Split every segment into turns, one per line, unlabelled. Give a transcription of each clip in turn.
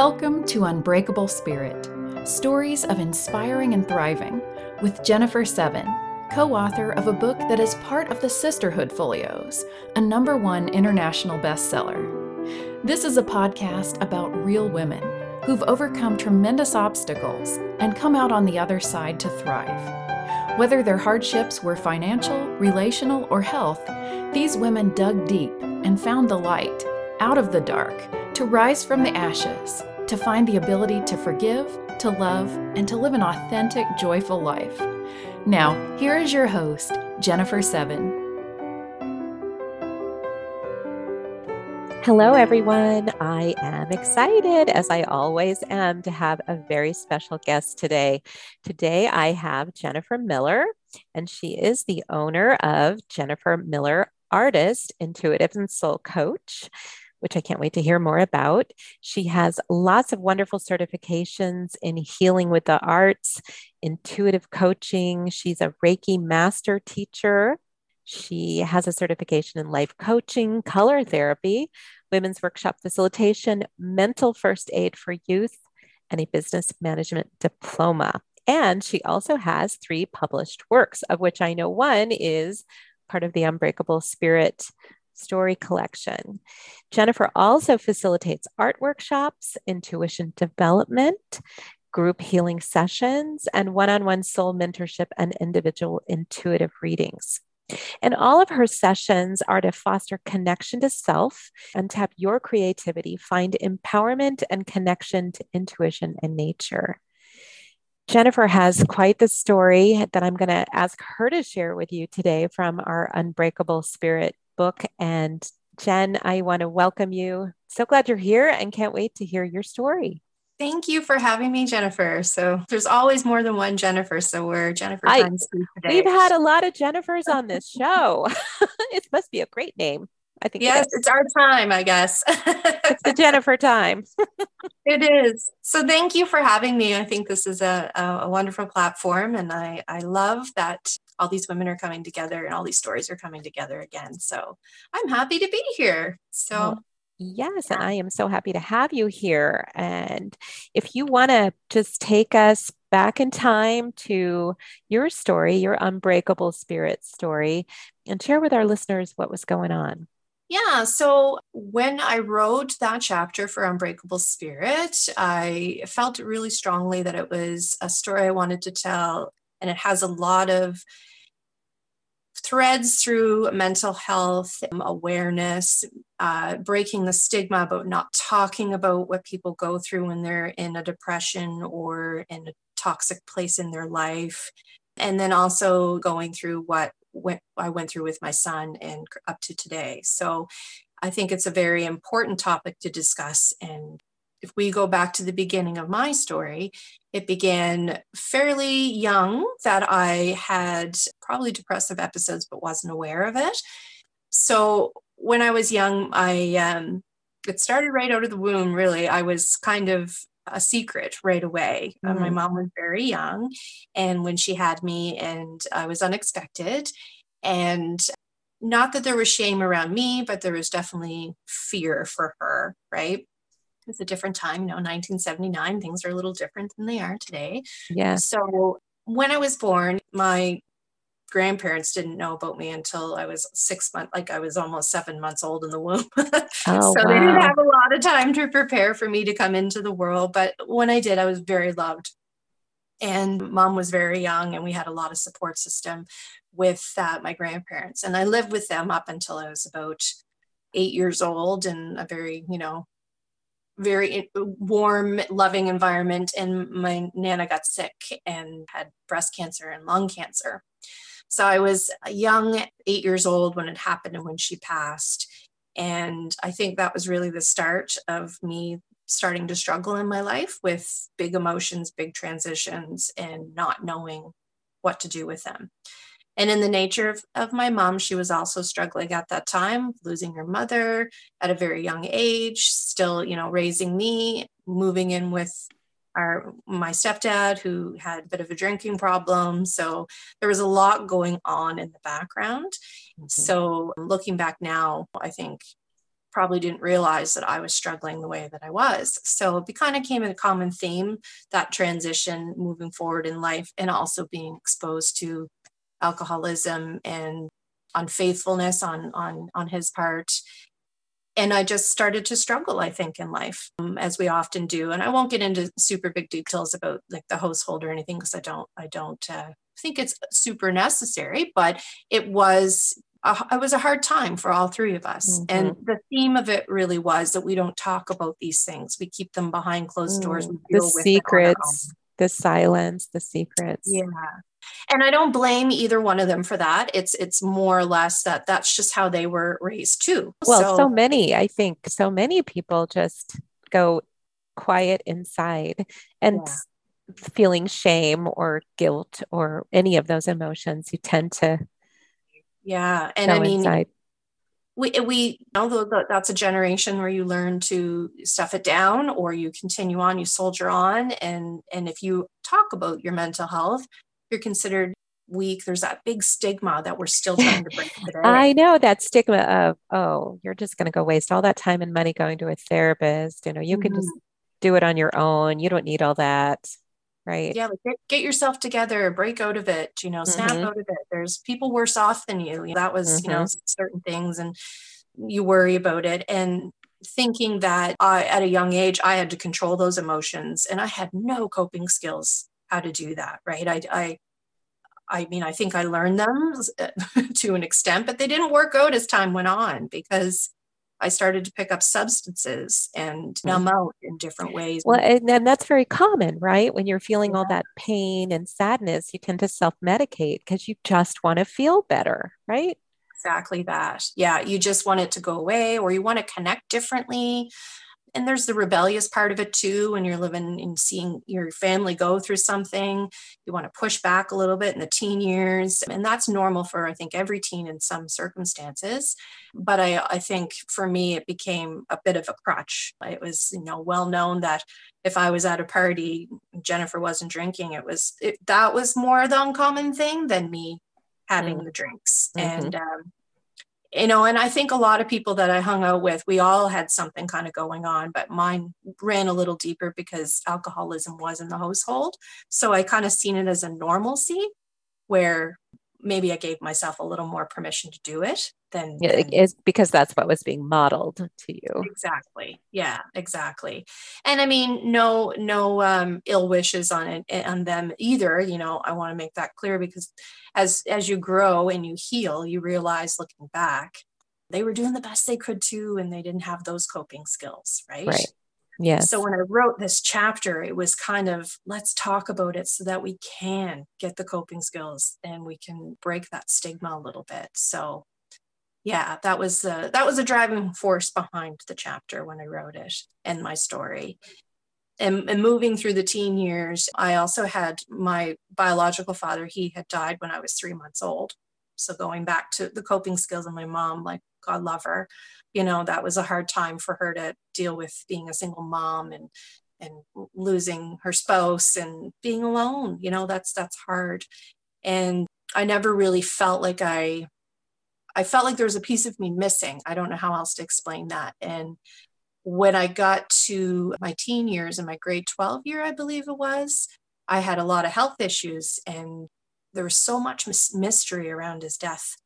Welcome to Unbreakable Spirit Stories of Inspiring and Thriving with Jennifer Seven, co author of a book that is part of the Sisterhood Folios, a number one international bestseller. This is a podcast about real women who've overcome tremendous obstacles and come out on the other side to thrive. Whether their hardships were financial, relational, or health, these women dug deep and found the light out of the dark to rise from the ashes, to find the ability to forgive, to love, and to live an authentic, joyful life. Now, here is your host, Jennifer Seven.
Hello, everyone. I am excited, as I always am, to have a very special guest today. Today, I have Jennifer Miller, and she is the owner of Jennifer Miller Artist, Intuitive and Soul Coach which I can't wait to hear more about. She has lots of wonderful certifications in healing with the arts, intuitive coaching. She's a Reiki master teacher. She has a certification in life coaching, color therapy, women's workshop facilitation, mental first aid for youth, and a business management diploma. And she also has three published works, of which I know one is part of the Unbreakable Spirit story collection. Jennifer also facilitates art workshops, intuition development, group healing sessions, and one on one soul mentorship and individual intuitive readings. And all of her sessions are to foster connection to self and tap your creativity, find empowerment and connection to intuition and nature. Jennifer has quite the story that I'm going to ask her to share with you today from our Unbreakable Spirit book. And Jen, I want to welcome you. So glad you're here and can't wait to hear your story.
Thank you for having me, Jennifer. So there's always more than one Jennifer. So we're Jennifer I, times
today. We've had a lot of Jennifers on this show. it must be a great name. I think
yes, it it's our time, I guess.
it's the Jennifer time.
it is. So thank you for having me. I think this is a, a wonderful platform, and I I love that all these women are coming together and all these stories are coming together again. So I'm happy to be here. So.
Yes, and I am so happy to have you here. And if you want to just take us back in time to your story, your unbreakable spirit story, and share with our listeners what was going on.
Yeah. So when I wrote that chapter for Unbreakable Spirit, I felt really strongly that it was a story I wanted to tell. And it has a lot of threads through mental health um, awareness, uh, breaking the stigma about not talking about what people go through when they're in a depression or in a toxic place in their life. And then also going through what went I went through with my son and up to today. So I think it's a very important topic to discuss. And if we go back to the beginning of my story, it began fairly young that I had probably depressive episodes but wasn't aware of it. So when I was young, I um, it started right out of the womb. Really, I was kind of a secret right away. Mm-hmm. Uh, my mm. mom was very young, and when she had me, and I was unexpected, and not that there was shame around me, but there was definitely fear for her, right? It's a different time, you know, 1979, things are a little different than they are today.
Yeah.
So when I was born, my grandparents didn't know about me until I was six months, like I was almost seven months old in the womb. Oh, so wow. they didn't have a lot of time to prepare for me to come into the world. But when I did, I was very loved. And mom was very young, and we had a lot of support system with uh, my grandparents. And I lived with them up until I was about eight years old in a very, you know, very eh, warm, loving environment. And my nana got sick and had breast cancer and lung cancer. So I was young, eight years old when it happened and when she passed. And I think that was really the start of me starting to struggle in my life with big emotions, big transitions, and not knowing what to do with them. And in the nature of, of my mom, she was also struggling at that time, losing her mother at a very young age, still, you know, raising me, moving in with our my stepdad who had a bit of a drinking problem so there was a lot going on in the background mm-hmm. so looking back now i think probably didn't realize that I was struggling the way that I was. So it kind of came in a common theme that transition moving forward in life and also being exposed to alcoholism and unfaithfulness on on on his part and I just started to struggle, I think, in life, um, as we often do. And I won't get into super big details about like the household or anything because I don't, I don't uh, think it's super necessary. But it was, a, it was a hard time for all three of us. Mm-hmm. And the theme of it really was that we don't talk about these things. We keep them behind closed doors.
Mm, the secrets, the silence, the secrets.
Yeah and i don't blame either one of them for that it's it's more or less that that's just how they were raised too
well so, so many i think so many people just go quiet inside and yeah. feeling shame or guilt or any of those emotions you tend to
yeah and i mean inside. we we although that's a generation where you learn to stuff it down or you continue on you soldier on and and if you talk about your mental health you're considered weak. There's that big stigma that we're still trying to break today.
I know that stigma of, oh, you're just going to go waste all that time and money going to a therapist. You know, you mm-hmm. can just mm-hmm. do it on your own. You don't need all that. Right.
Yeah. Like get, get, yourself together, break out of it, you know, snap mm-hmm. out of it. There's people worse off than you. That was, mm-hmm. you know, mm-hmm. certain things and you worry about it. And thinking that I, at a young age, I had to control those emotions and I had no coping skills how to do that, right? I, I, I mean, I think I learned them to an extent, but they didn't work out as time went on because I started to pick up substances and mm. numb out in different ways.
Well, and, and that's very common, right? When you're feeling yeah. all that pain and sadness, you tend to self medicate because you just want to feel better, right?
Exactly that. Yeah, you just want it to go away or you want to connect differently and there's the rebellious part of it too when you're living and seeing your family go through something you want to push back a little bit in the teen years and that's normal for i think every teen in some circumstances but i i think for me it became a bit of a crutch it was you know well known that if i was at a party jennifer wasn't drinking it was it, that was more the uncommon thing than me having mm. the drinks mm-hmm. and um, you know and i think a lot of people that i hung out with we all had something kind of going on but mine ran a little deeper because alcoholism was in the household. So i kind of seen it as a normalcy where maybe i gave myself a little more permission to do it than,
yeah, it's because that's what was being modeled to you.
Exactly. Yeah exactly. And i mean no no um, ill wishes on it on them either you know i want to make that clear because as as you grow and you heal you realize looking back they were doing the best they could too and they didn't have those coping skills right?
Right. Yes.
So when I wrote this chapter, it was kind of let's talk about it so that we can get the coping skills and we can break that stigma a little bit. So yeah, that was the that was a driving force behind the chapter when I wrote it and my story. And, and moving through the teen years, I also had my biological father, he had died when I was three months old. So going back to the coping skills of my mom, like God love her, you know, that was a hard time for her to deal with being a single mom and and losing her spouse and being alone. You know, that's that's hard. And I never really felt like I I felt like there was a piece of me missing. I don't know how else to explain that. And when I got to my teen years and my grade 12 year, I believe it was, I had a lot of health issues and there was so much mystery around his death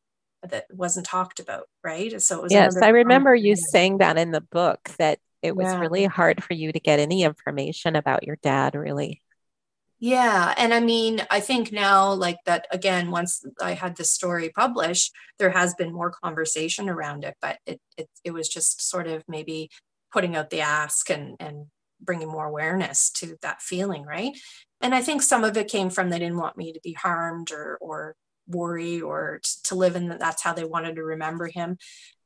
that wasn't talked about, right? So it was
yes, I remember you saying that in the book that it was yeah. really hard for you to get any information about your dad, really.
Yeah. And I mean, I think now, like that, again, once I had this story published, there has been more conversation around it, but it, it, it was just sort of maybe putting out the ask and, and bringing more awareness to that feeling, right? And I think some of it came from they didn't want me to be harmed or, or worry or t- to live in that that's how they wanted to remember him.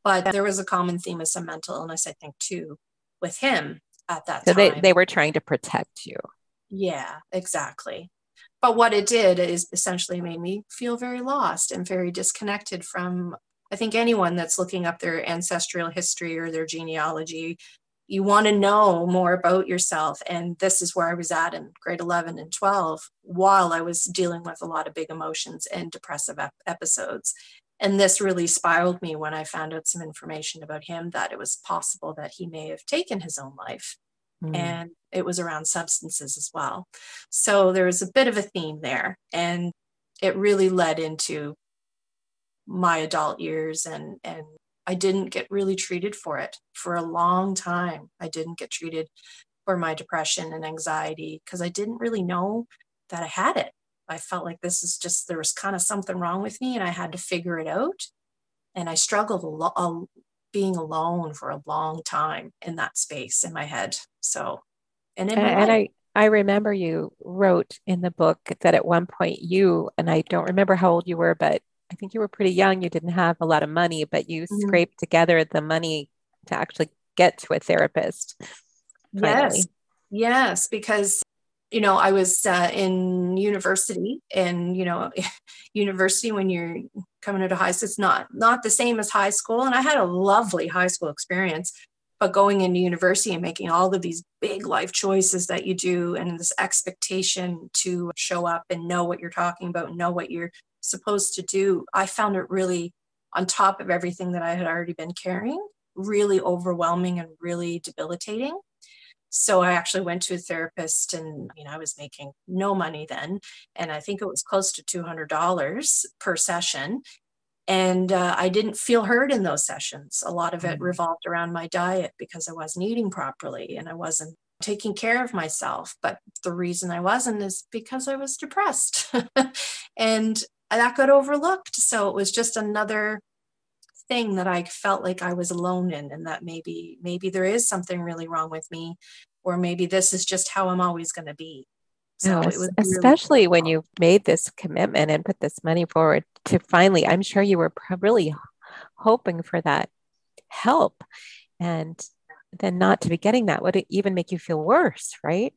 But there was a common theme of some mental illness, I think, too, with him at that
so
time.
they, they were trying to protect you.
Yeah, exactly. But what it did is essentially made me feel very lost and very disconnected from, I think, anyone that's looking up their ancestral history or their genealogy. You want to know more about yourself. And this is where I was at in grade 11 and 12 while I was dealing with a lot of big emotions and depressive ep- episodes. And this really spiraled me when I found out some information about him that it was possible that he may have taken his own life. Mm. And it was around substances as well. So there was a bit of a theme there. And it really led into my adult years and and I didn't get really treated for it for a long time. I didn't get treated for my depression and anxiety because I didn't really know that I had it. I felt like this is just, there was kind of something wrong with me and I had to figure it out. And I struggled a lot being alone for a long time in that space in my head. So,
and, and, and I, I remember you wrote in the book that at one point you, and I don't remember how old you were, but I think you were pretty young. You didn't have a lot of money, but you mm-hmm. scraped together the money to actually get to a therapist.
Finally. Yes. Yes, because you know, I was uh, in university, and you know, university when you're coming out of high school, it's not not the same as high school. And I had a lovely high school experience, but going into university and making all of these big life choices that you do, and this expectation to show up and know what you're talking about, and know what you're supposed to do, I found it really, on top of everything that I had already been carrying, really overwhelming and really debilitating. So I actually went to a therapist and you know I was making no money then and I think it was close to $200 per session and uh, I didn't feel heard in those sessions. A lot of it mm. revolved around my diet because I wasn't eating properly and I wasn't taking care of myself. But the reason I wasn't is because I was depressed. and that got overlooked. So it was just another thing that I felt like I was alone in and that maybe maybe there is something really wrong with me or maybe this is just how I'm always going to be.
So no, especially really when you made this commitment and put this money forward to finally, I'm sure you were really hoping for that help. And then not to be getting that would even make you feel worse, right?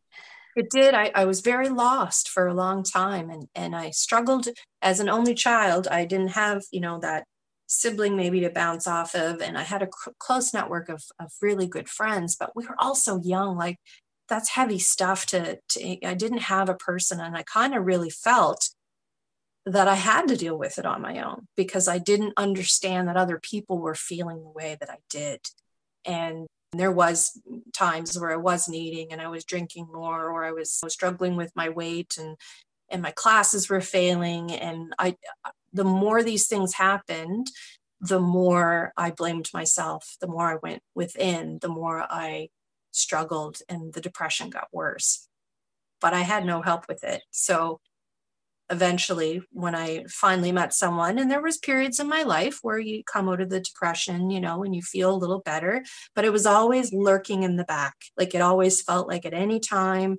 It did. I, I was very lost for a long time and, and I struggled as an only child. I didn't have, you know, that sibling maybe to bounce off of and i had a cr- close network of, of really good friends but we were all so young like that's heavy stuff to, to i didn't have a person and i kind of really felt that i had to deal with it on my own because i didn't understand that other people were feeling the way that i did. And there was times where i wasn't eating and i was drinking more or i was struggling with my weight and and my classes were failing. And i the more these things happened, the more I blamed myself, the more I went within, the more I struggled and the depression got worse. But I had no help with it. So eventually when I finally met someone and there was periods in my life where you come out of the depression, you know, and you feel a little better, but it was always lurking in the back. Like it always felt like at any time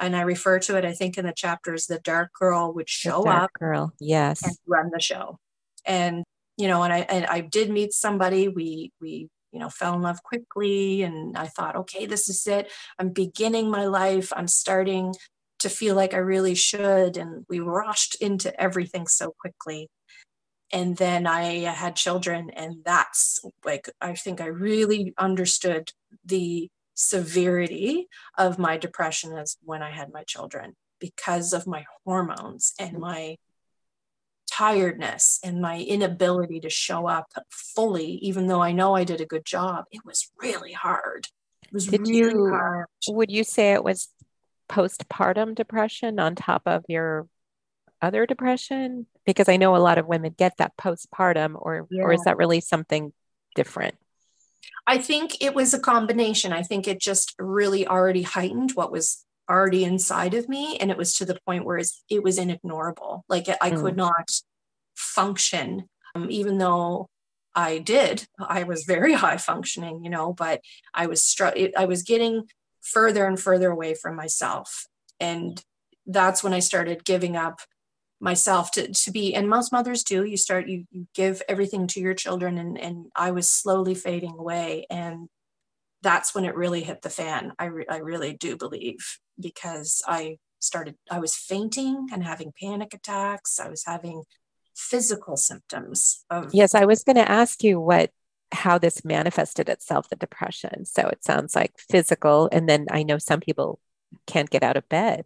and I refer to it, I think, in the chapters, the dark girl would show up,
girl, yes,
and run the show. And you know, and I and I did meet somebody. We we you know fell in love quickly, and I thought, okay, this is it. I'm beginning my life. I'm starting to feel like I really should, and we rushed into everything so quickly. And then I uh, had children, and that's like I think I really understood the severity of my depression as when I had my children because of my hormones and mm. my tiredness and my inability to show up fully, even though I know I did a good job. It was really hard. It was did really
you, hard. Would you say it was postpartum depression on top of your other depression? Because I know a lot of women get that postpartum, or yeah. or is that really something different?
I think it was a combination. I think it just really already heightened what was already inside of me. And it was to the point where it was inignorable. Like I mm. could not function, um, even though I did. I was very high functioning, you know, but I was str- I was getting further and further away from myself. And that's when I started giving up myself to, to be and most mothers do you start you, you give everything to your children and, and i was slowly fading away and that's when it really hit the fan i, re, I really do believe because i started i was fainting and having panic attacks i was having physical symptoms of
yes i was going to ask you what how this manifested itself the depression so it sounds like physical and then i know some people can't get out of bed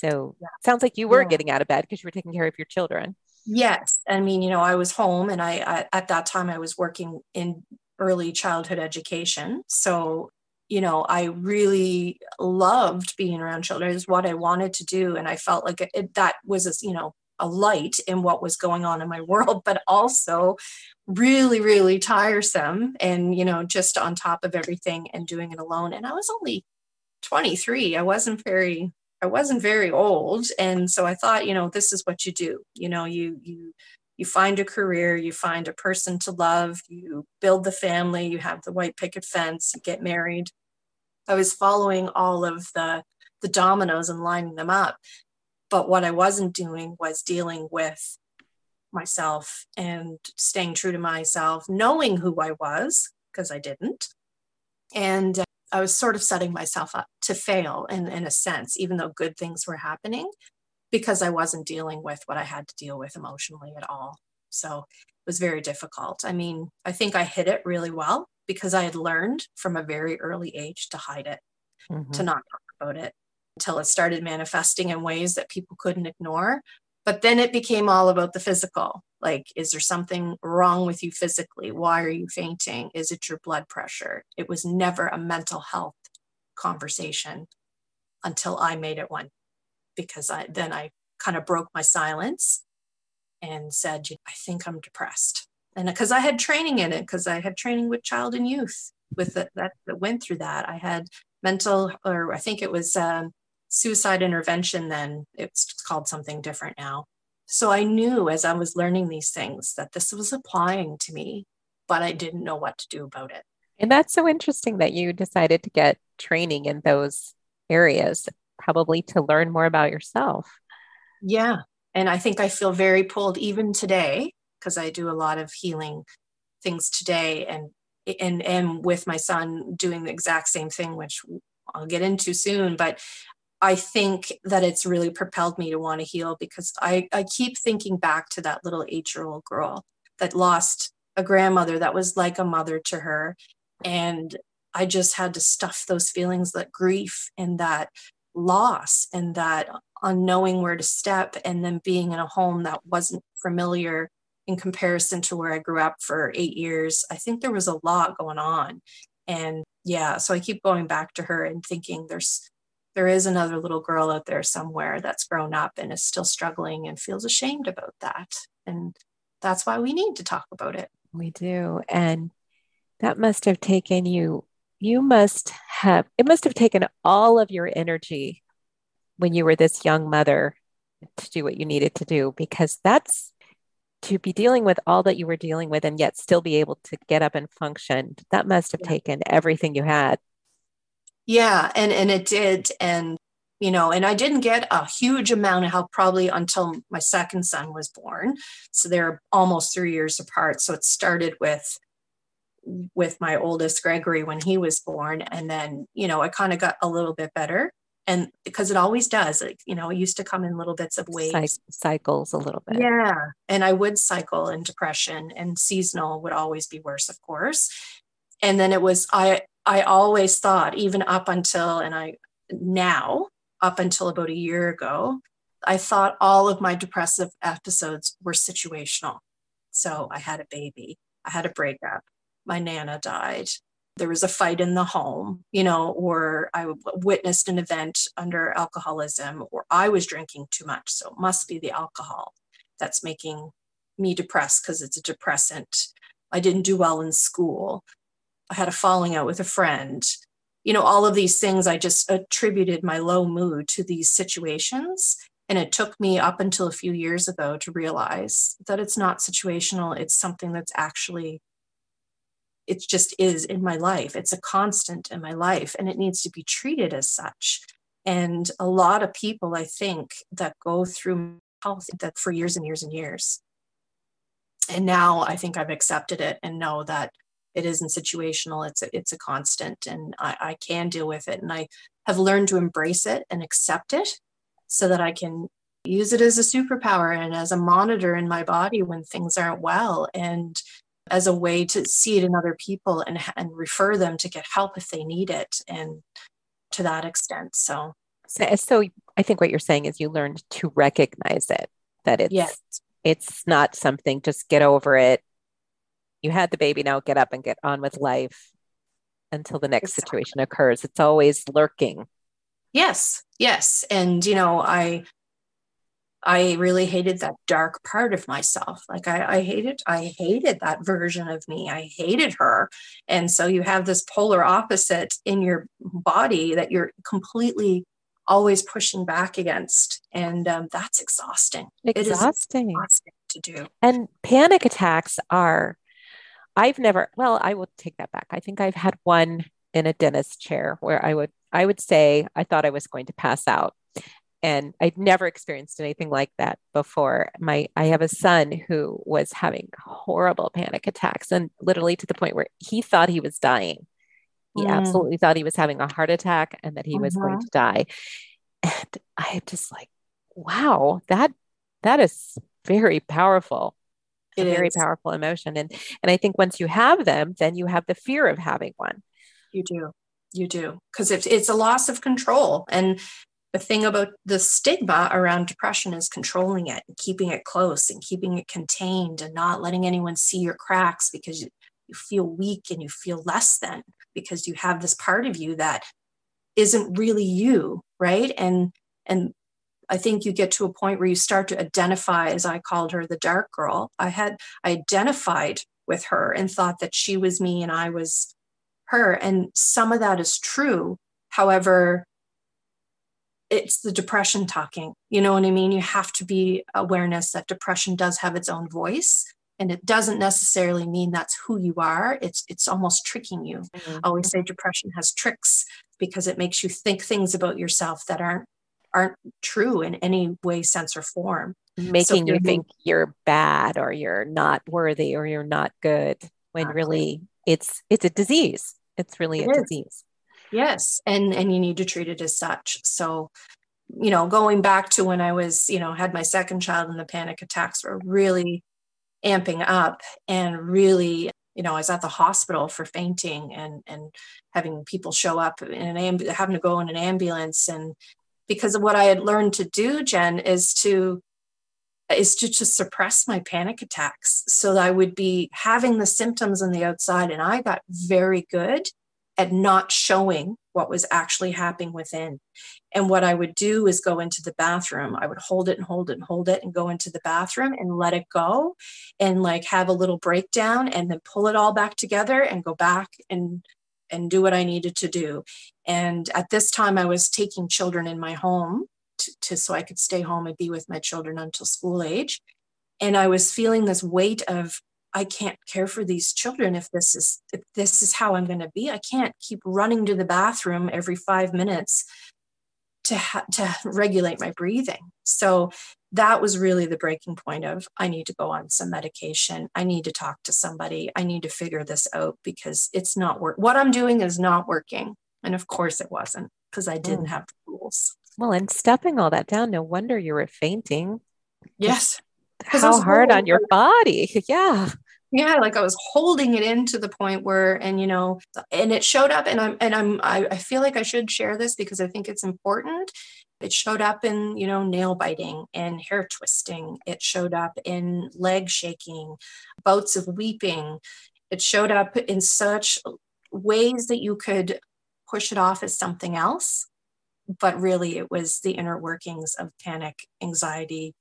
so yeah. sounds like you were yeah. getting out of bed because you were taking care of your children.
Yes. I mean, you know, I was home and I, I at that time I was working in early childhood education. So, you know, I really loved being around children. It's what I wanted to do. And I felt like it, that was, a, you know, a light in what was going on in my world, but also really, really tiresome and, you know, just on top of everything and doing it alone. And I was only 23. I wasn't very I wasn't very old. And so I thought, you know, this is what you do. You know, you you you find a career, you find a person to love, you build the family, you have the white picket fence, you get married. I was following all of the the dominoes and lining them up. But what I wasn't doing was dealing with myself and staying true to myself, knowing who I was, because I didn't, and uh, I was sort of setting myself up to fail in, in a sense, even though good things were happening, because I wasn't dealing with what I had to deal with emotionally at all. So it was very difficult. I mean, I think I hid it really well because I had learned from a very early age to hide it, mm-hmm. to not talk about it until it started manifesting in ways that people couldn't ignore. But then it became all about the physical. Like, is there something wrong with you physically? Why are you fainting? Is it your blood pressure? It was never a mental health conversation until I made it one because I then I kind of broke my silence and said, I think I'm depressed. And because I had training in it, because I had training with child and youth with the, that that went through that. I had mental, or I think it was um, suicide intervention then. It's called something different now. So I knew as I was learning these things that this was applying to me, but I didn't know what to do about it.
And that's so interesting that you decided to get training in those areas, probably to learn more about yourself.
Yeah. And I think I feel very pulled even today because I do a lot of healing things today and and am with my son doing the exact same thing which I'll get into soon but I think that it's really propelled me to want to heal because I, I keep thinking back to that little eight year old girl that lost a grandmother that was like a mother to her. And I just had to stuff those feelings, that grief and that loss and that unknowing where to step and then being in a home that wasn't familiar in comparison to where I grew up for eight years. I think there was a lot going on. And yeah, so I keep going back to her and thinking there's there is another little girl out there somewhere that's grown up and is still struggling and feels ashamed about that. And that's why we need to talk about it.
We do. And that must have taken you, you must have, it must have taken all of your energy when you were this young mother to do what you needed to do, because that's to be dealing with all that you were dealing with and yet still be able to get up and function. That must have taken everything you had
yeah, and and it did, and you know, and I didn't get a huge amount of help probably until my second son was born. So they're almost three years apart. So it started with with my oldest Gregory when he was born, and then you know I kind of got a little bit better, and because it always does, like you know, it used to come in little bits of waves,
cycles a little bit.
Yeah, and I would cycle in depression, and seasonal would always be worse, of course. And then it was I I always thought, even up until, and I now, up until about a year ago, I thought all of my depressive episodes were situational. So I had a baby, I had a breakup, my Nana died, there was a fight in the home, you know, or I witnessed an event under alcoholism, or I was drinking too much. So it must be the alcohol that's making me depressed because it's a depressant. I didn't do well in school. I had a falling out with a friend. You know, all of these things, I just attributed my low mood to these situations. And it took me up until a few years ago to realize that it's not situational, it's something that's actually, it just is in my life. It's a constant in my life and it needs to be treated as such. And a lot of people, I think, that go through health that for years and years and years. And now I think I've accepted it and know that it isn't situational it's a, it's a constant and I, I can deal with it and i have learned to embrace it and accept it so that i can use it as a superpower and as a monitor in my body when things aren't well and as a way to see it in other people and, and refer them to get help if they need it and to that extent so
so, so i think what you're saying is you learned to recognize it that it's
yes.
it's not something just get over it. You had the baby now, get up and get on with life until the next exactly. situation occurs. It's always lurking.
Yes, yes. And, you know, I, I really hated that dark part of myself. Like I, I hated, I hated that version of me. I hated her. And so you have this polar opposite in your body that you're completely always pushing back against. And um, that's exhausting.
Exhausting.
exhausting to do.
And panic attacks are, I've never, well, I will take that back. I think I've had one in a dentist chair where I would, I would say I thought I was going to pass out and I'd never experienced anything like that before. My I have a son who was having horrible panic attacks and literally to the point where he thought he was dying. He mm. absolutely thought he was having a heart attack and that he uh-huh. was going uh-huh. to die. And I just like, wow, that that is very powerful. It a very is. powerful emotion. And and I think once you have them, then you have the fear of having one.
You do you do because it's, it's a loss of control and the thing about the stigma around depression is controlling it and keeping it close and keeping it contained and not letting anyone see your cracks because you, feel weak and you feel less than because you have this part of you that isn't really you right? And and i think you get to a point where you start to identify as i called her the dark girl. I had i identified with her and thought that she was me and i was her. And some of that is true. However it's the depression talking. You know what I mean? You have to be awareness that depression does have its own voice and it doesn't necessarily mean that's who you are it's it's almost tricking you mm-hmm. i always say depression has tricks because it makes you think things about yourself that aren't aren't true in any way sense or form
making so you think you're bad or you're not worthy or you're not good when really it's it's a disease it's really it a is. disease
Yes, and and you need to treat it as such. So, you know, going back to when I was, you know, had my second child and the panic attacks were really amping up and really you know, I was at the hospital for fainting and and having people show up in an amb- having to go in an ambulance and because of what I had learned to do, Jen, is to is to just suppress my panic attacks so that I would be having the symptoms on the outside and I got very good at not showing what was actually happening within. And what I would do is go into the bathroom. I would hold it and hold it and hold it and go into the bathroom and let it go and like have a little breakdown and then pull it all back together and go back and and do what I needed to do. And at this time I was taking children in my home to, to so I could stay home and be with my children until school age. And I was feeling this weight of I can't care for these children if this is if this is how I'm going to be. I can't keep running to the bathroom every 5 minutes to ha- to regulate my breathing. So that was really the breaking point of I need to go on some medication. I need to talk to somebody. I need to figure this out because it's not work. What I'm doing is not working. And of course it wasn't because I didn't mm. have the tools.
Well, and stepping all that down, no wonder you were fainting.
Yes
how hard on your body. Yeah.
Yeah, like I was holding it in to the point where, and you know, and it showed up, and I'm, and I'm, I, I feel like I should share this because I think it's important. It showed up in, you know, nail biting and hair twisting. It showed up in leg shaking, bouts of weeping. It showed up in such ways that you could push it off as something else. But really, it was the inner workings of panic, anxiety,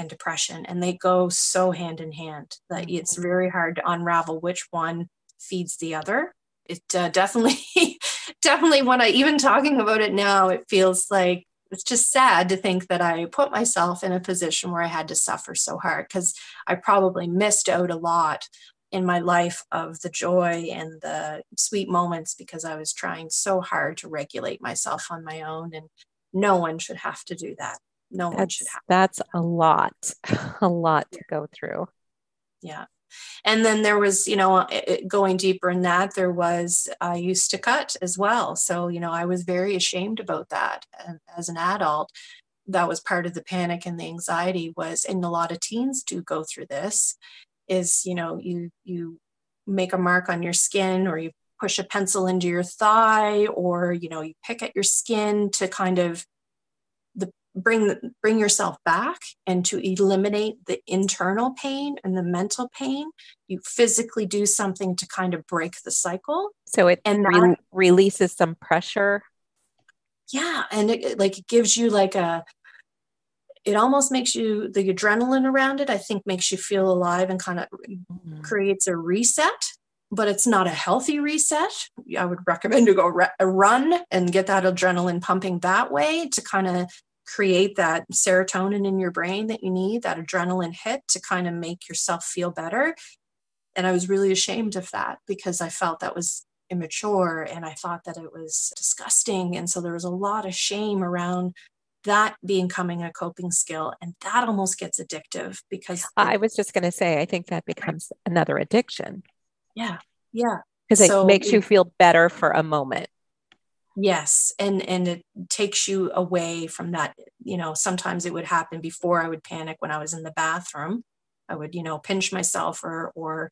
and depression and they go so hand in hand that mm-hmm. it's very hard to unravel which one feeds the other it uh, definitely definitely when i even talking about it now it feels like it's just sad to think that i put myself in a position where i had to suffer so hard because i probably missed out a lot in my life of the joy and the sweet moments because i was trying so hard to regulate myself on my own and no one should have to do that no
that's,
one should have.
That's a lot, a lot to go through.
Yeah. And then there was, you know, going deeper in that, there was, I used to cut as well. So, you know, I was very ashamed about that and as an adult. That was part of the panic and the anxiety was, and a lot of teens do go through this, is, you know, you, you make a mark on your skin or you push a pencil into your thigh or, you know, you pick at your skin to kind of bring bring yourself back and to eliminate the internal pain and the mental pain you physically do something to kind of break the cycle.
So it and re- that, releases some pressure?
Yeah and it, like it gives you like a it almost makes you the adrenaline around it i think makes you feel alive and kind of mm-hmm. creates a reset but it's not a healthy reset. I would recommend to go re- run and get that adrenaline pumping that way to kind of create that serotonin in your brain that you need, that adrenaline hit to kind of make yourself feel better. And I was really ashamed of that because I felt that was immature and I thought that it was disgusting. And so there was a lot of shame around that becoming a coping skill. And that almost gets addictive because
I was just going to say, I think that becomes another addiction.
Yeah. Yeah.
Because so it makes you feel better for a moment
yes and and it takes you away from that you know sometimes it would happen before i would panic when i was in the bathroom. I would you know pinch myself or or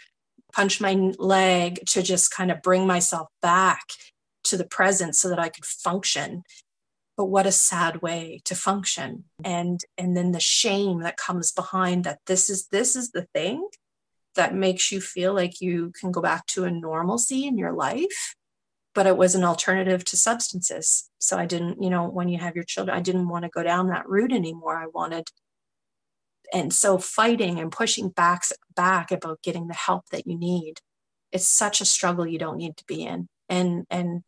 punch my leg to just kind of bring myself back to the present so that i could function. But what a sad way to function. And and then the shame that comes behind that this is this is the thing that makes you feel like you can go back to a normalcy in your life but it was an alternative to substances. So I didn't, you know, when you have your children, I didn't want to go down that route anymore. I wanted, and so fighting and pushing back back about getting the help that you need. It's such a struggle you don't need to be in. And and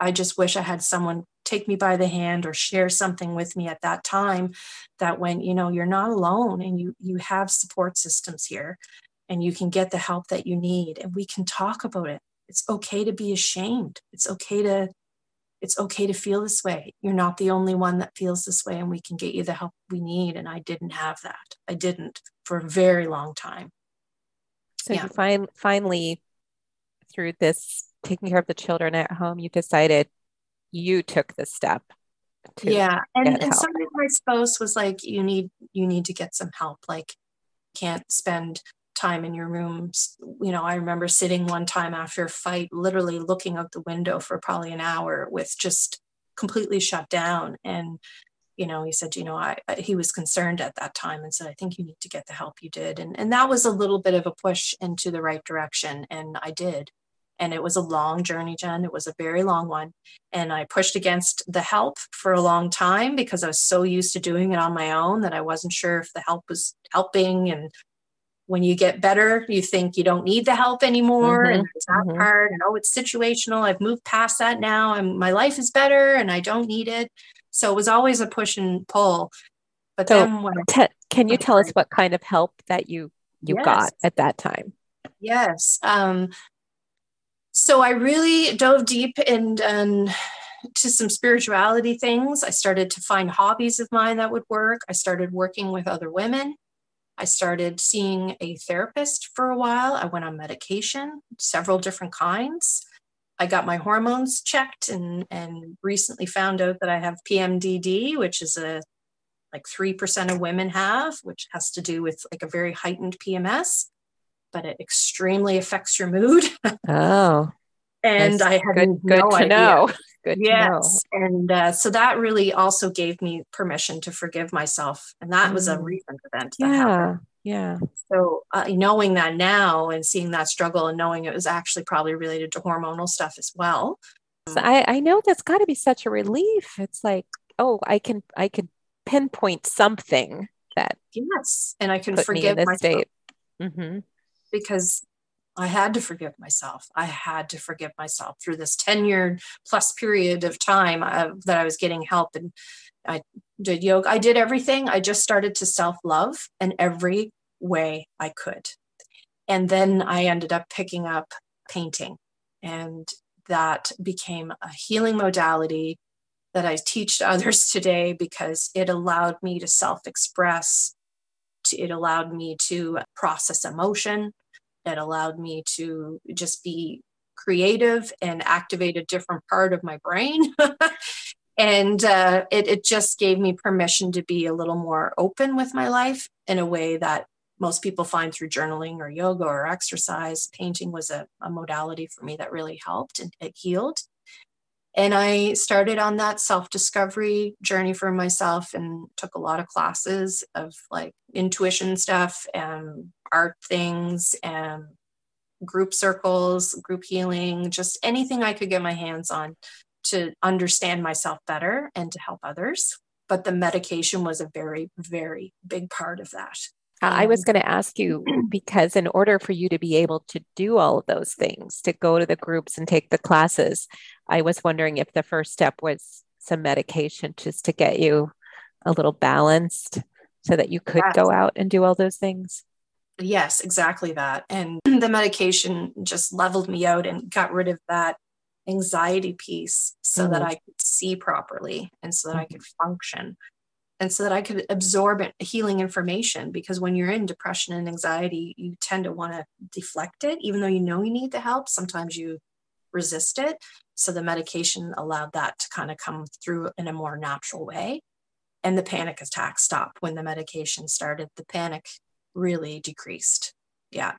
I just wish I had someone take me by the hand or share something with me at that time that when you know you're not alone and you you have support systems here and you can get the help that you need and we can talk about it it's okay to be ashamed. It's okay to it's okay to feel this way. You're not the only one that feels this way and we can get you the help we need and i didn't have that. I didn't for a very long time.
So yeah. you find finally through this taking care of the children at home you decided you took the step
yeah and, and somebody my spouse was like you need you need to get some help. Like can't spend time in your rooms. You know, I remember sitting one time after a fight, literally looking out the window for probably an hour with just completely shut down. And, you know, he said, you know, I, he was concerned at that time and said, I think you need to get the help you did. And, and that was a little bit of a push into the right direction. And I did. And it was a long journey, Jen. It was a very long one. And I pushed against the help for a long time because I was so used to doing it on my own that I wasn't sure if the help was helping and when you get better, you think you don't need the help anymore. Mm-hmm. And it's that mm-hmm. part. And oh, it's situational. I've moved past that now. And my life is better and I don't need it. So it was always a push and pull. But so then when
te- can you tell us what kind of help that you you yes. got at that time?
Yes. Um, so I really dove deep and and to some spirituality things. I started to find hobbies of mine that would work. I started working with other women. I started seeing a therapist for a while. I went on medication, several different kinds. I got my hormones checked and, and recently found out that I have PMDD, which is a like 3% of women have, which has to do with like a very heightened PMS, but it extremely affects your mood.
Oh
and I had good,
good
no
to
idea.
know. Good
yes, and uh, so that really also gave me permission to forgive myself, and that mm. was a mm. recent event.
yeah, happened. yeah.
So uh, knowing that now and seeing that struggle and knowing it was actually probably related to hormonal stuff as well.
So I, I know that's got to be such a relief. It's like, oh, I can I can pinpoint something that
yes, and I can forgive myself.
Mm-hmm.
Because I had to forgive myself. I had to forgive myself through this 10 year plus period of time uh, that I was getting help. And I did yoga. I did everything. I just started to self love in every way I could. And then I ended up picking up painting. And that became a healing modality that I teach to others today because it allowed me to self express. It allowed me to process emotion it allowed me to just be creative and activate a different part of my brain. and uh, it, it just gave me permission to be a little more open with my life in a way that most people find through journaling or yoga or exercise. Painting was a, a modality for me that really helped and it healed. And I started on that self discovery journey for myself and took a lot of classes of like intuition stuff and art things and group circles, group healing, just anything I could get my hands on to understand myself better and to help others. But the medication was a very, very big part of that.
Uh, I was um, going to ask you because, in order for you to be able to do all of those things, to go to the groups and take the classes, I was wondering if the first step was some medication just to get you a little balanced so that you could yes. go out and do all those things.
Yes, exactly that. And the medication just leveled me out and got rid of that anxiety piece so mm-hmm. that I could see properly and so that mm-hmm. I could function and so that I could absorb healing information. Because when you're in depression and anxiety, you tend to want to deflect it, even though you know you need the help. Sometimes you resist it. So the medication allowed that to kind of come through in a more natural way. And the panic attack stopped when the medication started. The panic really decreased. Yeah.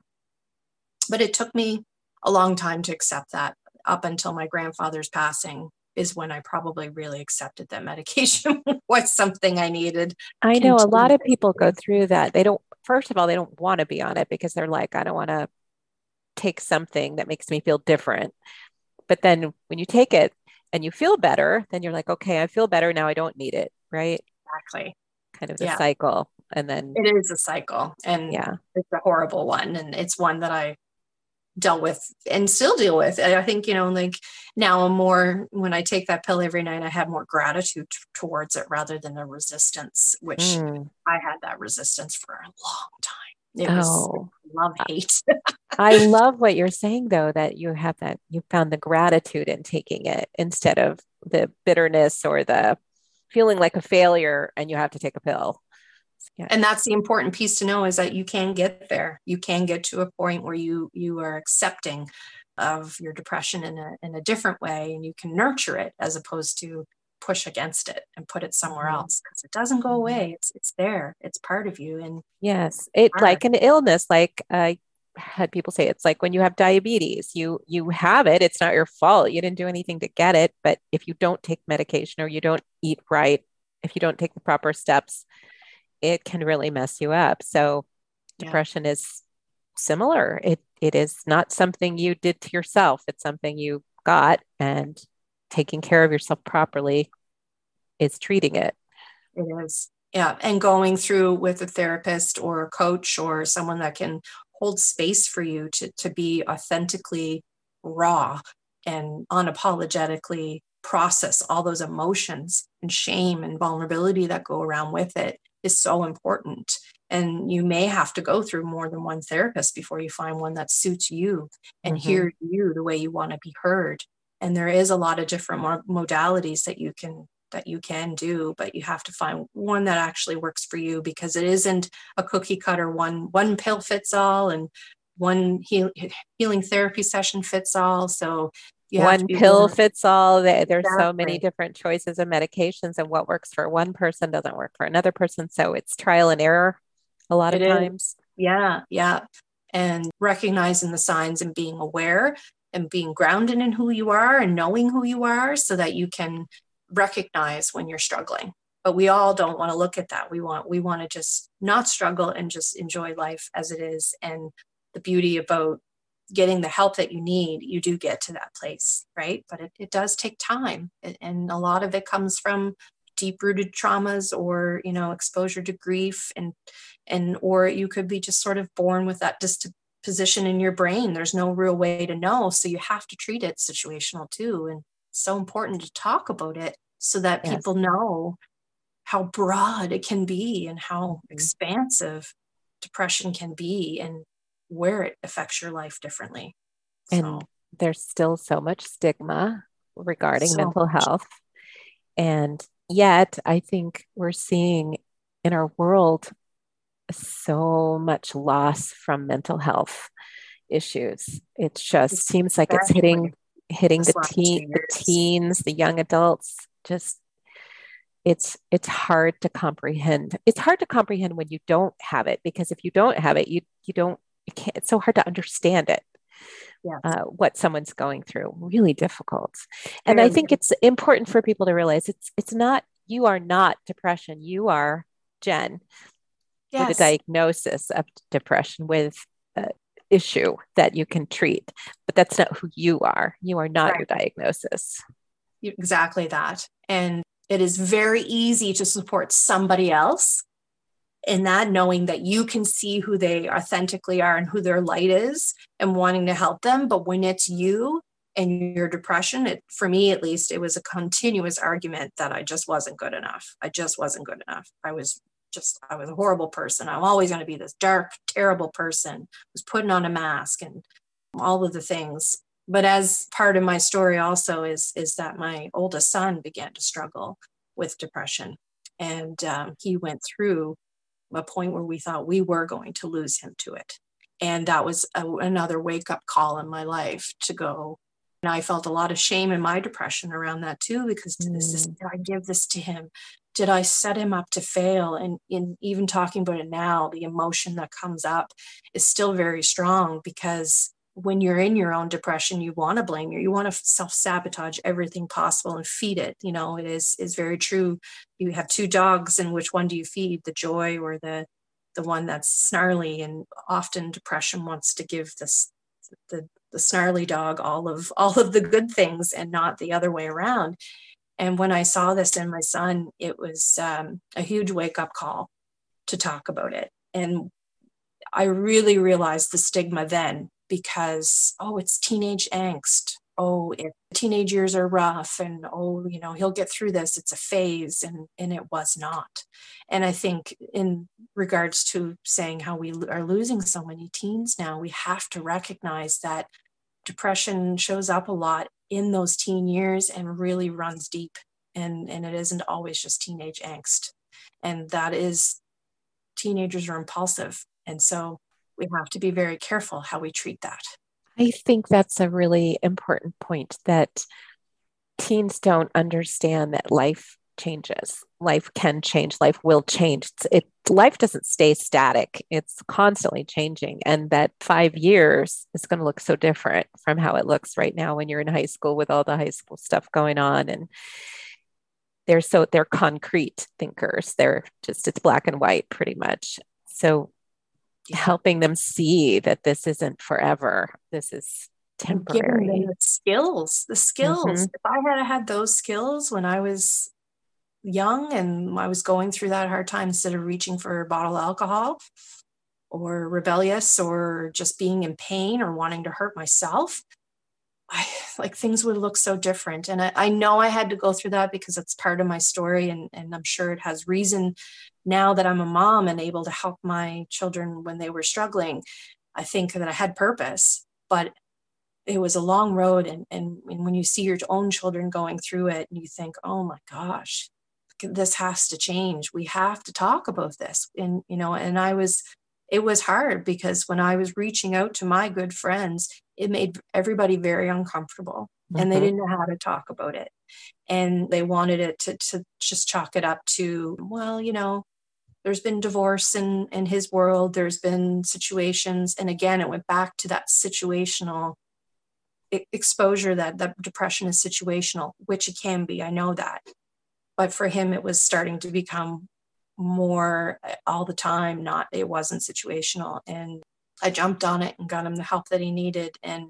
But it took me a long time to accept that up until my grandfather's passing is when I probably really accepted that medication was something I needed.
I know a lot of people go through that. They don't, first of all, they don't want to be on it because they're like, I don't want to take something that makes me feel different. But then when you take it and you feel better, then you're like, okay, I feel better. Now I don't need it. Right.
Exactly.
Kind of the yeah. cycle. And then
it is a cycle. And yeah, it's a horrible one. And it's one that I dealt with and still deal with. I think, you know, like now I'm more, when I take that pill every night, I have more gratitude t- towards it rather than a resistance, which mm. I had that resistance for a long time. It was oh. love hate.
I love what you're saying though, that you have that, you found the gratitude in taking it instead of the bitterness or the feeling like a failure and you have to take a pill.
Yeah. And that's the important piece to know is that you can get there. You can get to a point where you you are accepting of your depression in a in a different way and you can nurture it as opposed to push against it and put it somewhere mm-hmm. else because it doesn't go mm-hmm. away. It's it's there. It's part of you. And
yes, it like an illness, like I had people say it's like when you have diabetes you you have it it's not your fault you didn't do anything to get it but if you don't take medication or you don't eat right if you don't take the proper steps it can really mess you up. So yeah. depression is similar. It it is not something you did to yourself. It's something you got and taking care of yourself properly is treating it.
It is. Yeah. And going through with a therapist or a coach or someone that can hold space for you to, to be authentically raw and unapologetically process all those emotions and shame and vulnerability that go around with it is so important. And you may have to go through more than one therapist before you find one that suits you and mm-hmm. hears you the way you want to be heard. And there is a lot of different modalities that you can that you can do but you have to find one that actually works for you because it isn't a cookie cutter one one pill fits all and one heal, healing therapy session fits all so
one pill fits all. There's exactly. so many different choices of medications, and what works for one person doesn't work for another person. So it's trial and error a lot it of times. Is.
Yeah, yeah. And recognizing the signs and being aware and being grounded in who you are and knowing who you are so that you can recognize when you're struggling. But we all don't want to look at that. We want we want to just not struggle and just enjoy life as it is. And the beauty about getting the help that you need, you do get to that place, right? But it, it does take time. And a lot of it comes from deep rooted traumas or, you know, exposure to grief and, and, or you could be just sort of born with that disposition in your brain. There's no real way to know. So you have to treat it situational too. And so important to talk about it so that yes. people know how broad it can be and how mm-hmm. expansive depression can be and where it affects your life differently.
And so, there's still so much stigma regarding so mental much. health. And yet, I think we're seeing in our world so much loss from mental health issues. It just it's seems like it's hitting hitting the teen the teens, the young adults. Just it's it's hard to comprehend. It's hard to comprehend when you don't have it because if you don't have it, you you don't it's so hard to understand it. yeah. uh, what someone's going through. Really difficult. And I think it's important for people to realize it's it's not you are not depression. You are Jenn yes. with a diagnosis of depression with an issue that you can treat, but that's not who you are. You are not right. your diagnosis.
Exactly that. And it is very easy to support somebody else in that knowing that you can see who they authentically are and who their light is and wanting to help them. But when it's you and your depression it for me at least it was a continuous argument that i just wasn't good enough. I just wasn't good enough. I was just i was a horrible person. I'm always going to be this dark terrible person was putting on a mask and all of the things. But as part of my story also is is that my oldest son began to struggle with depression. And um, he went through a point where we thought we were going to lose him to it. And that was a, another wake up call in my life to go. And I felt a lot of shame in my depression around that too, because mm. this is, did I give this to him? Did I set him up to fail? And in even talking about it now, the emotion that comes up is still very strong because when you're in your own depression you want to blame you you want to self-sabotage everything possible and feed it you know it is is very true. You have two dogs and which one do you feed the joy or the the one that's snarly? And often depression wants to give this the the snarly dog all of all of the good things and not the other way around. And when i saw this in my son it was um, a huge wake up call to talk about it. And i really realized the stigma then because, oh, it's teenage angst. Oh, if teenage years are rough and oh, you know, he'll get through this. It's a phase. And, and it was not. And I think in regards to saying how we are losing so many teens now, we have to recognize that depression shows up a lot in those teen years and really runs deep. And, and it isn't always just teenage angst. And that is teenagers are impulsive. And so we have to be very careful how we treat that.
I think that's a really important point that teens don't understand that life changes. Life can change, life will change. It life doesn't stay static. It's constantly changing and that 5 years is going to look so different from how it looks right now when you're in high school with all the high school stuff going on and they're so they're concrete thinkers. They're just it's black and white pretty much. So helping them see that this isn't forever. This is temporary.
the skills, the skills. Mm-hmm. If I had had those skills when I was young and I was going through that hard time instead of reaching for a bottle of alcohol or rebellious or just being in pain or wanting to hurt myself, I like things would look so different. And I, I know I had to go through that because it's part of my story and, and I'm sure it has reason now that I'm a mom and able to help my children when they were struggling, I think that I had purpose, but it was a long road. And, and, and when you see your own children going through it and you think, oh my gosh, this has to change. We have to talk about this. And, you know, and I was, it was hard because when I was reaching out to my good friends, it made everybody very uncomfortable mm-hmm. and they mm-hmm. didn't know how to talk about it. And they wanted it to, to just chalk it up to, well, you know, there's been divorce in in his world there's been situations and again it went back to that situational exposure that that depression is situational which it can be i know that. But for him it was starting to become more uh, all the time not it wasn't situational and i jumped on it and got him the help that he needed and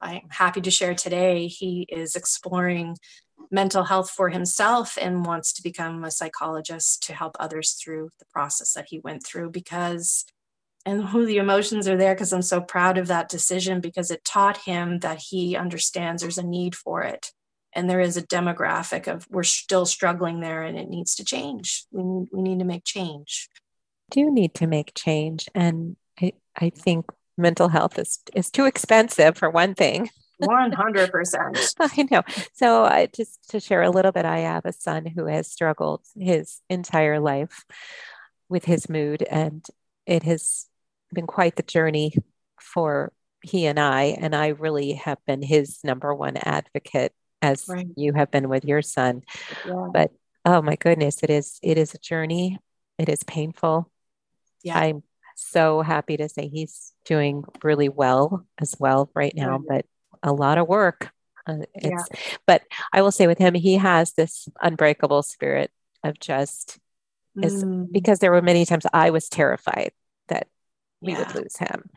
i'm happy to share today he is exploring mental health for himself and wants to become a psychologist to help others through the process that he went through because and who the emotions are there because I'm so proud of that decision because it taught him that he understands there's a need for it and there is a demographic of we're still struggling there and it needs to change. We, we need to make change.
Do need to make change. And I, I think mental health is is too expensive for one thing
100%.
I know. So, uh, just to share a little bit, I have a son who has struggled his entire life with his mood, and it has been quite the journey for he and I. And I really have been his number one advocate, as right. you have been with your son. Yeah. But oh my goodness, it is it is a journey. It is painful. Yeah. I'm so happy to say he's doing really well as well right now, but a lot of work. Uh, it's, yeah. But I will say with him, he has this unbreakable spirit of just is mm. because there were many times I was terrified that we yeah. would lose him.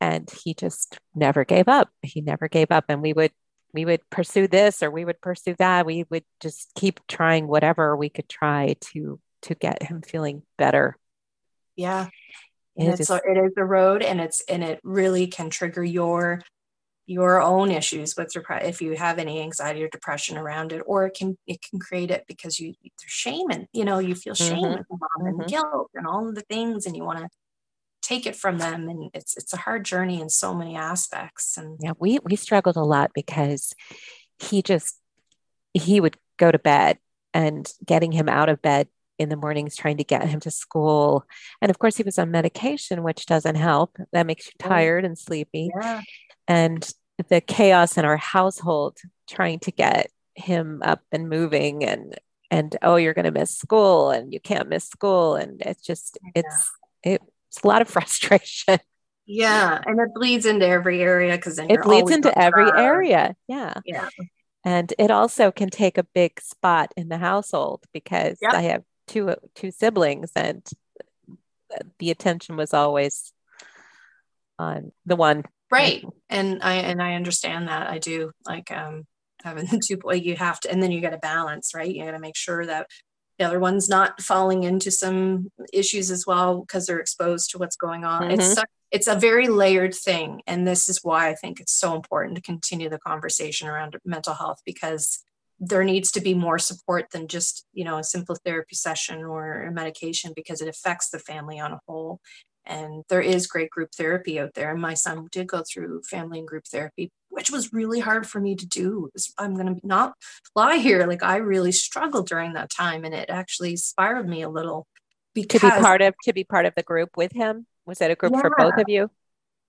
And he just never gave up. He never gave up. And we would we would pursue this or we would pursue that. We would just keep trying whatever we could try to to get him feeling better.
Yeah. And it's, a, it is a road and it's and it really can trigger your your own issues with depression if you have any anxiety or depression around it or it can it can create it because you there's shame and you know you feel shame mm-hmm. and mm-hmm. guilt and all of the things and you want to take it from them and it's it's a hard journey in so many aspects and
yeah we we struggled a lot because he just he would go to bed and getting him out of bed in the mornings trying to get him to school. And of course he was on medication which doesn't help. That makes you tired and sleepy. Yeah. And the chaos in our household trying to get him up and moving and and oh you're going to miss school and you can't miss school. And it's just it's it's a lot of frustration.
Yeah. And it bleeds into every area because
it bleeds into every area. Yeah. Yeah. And it also can take a big spot in the household because yep. i have two two siblings and the attention was always on the one.
Right. And i and i understand that. I do like um having the two boy you have to and then you got to balance right? You got to make sure that the other one's not falling into some issues as well because they're exposed to what's going on. Mm-hmm. it's it's a very layered thing. And this is why i think it's so important to continue the conversation around mental health because there needs to be more support than just you know a simple therapy session or a medication because it affects the family on a whole and there is great group therapy out there. And my son did go through family and group therapy, which was really hard for me to do. I'm going to not lie here. Like I really struggled during that time and it actually inspired me a little.
Because, to be part of to be part of the group with him was that a group yeah, for both of you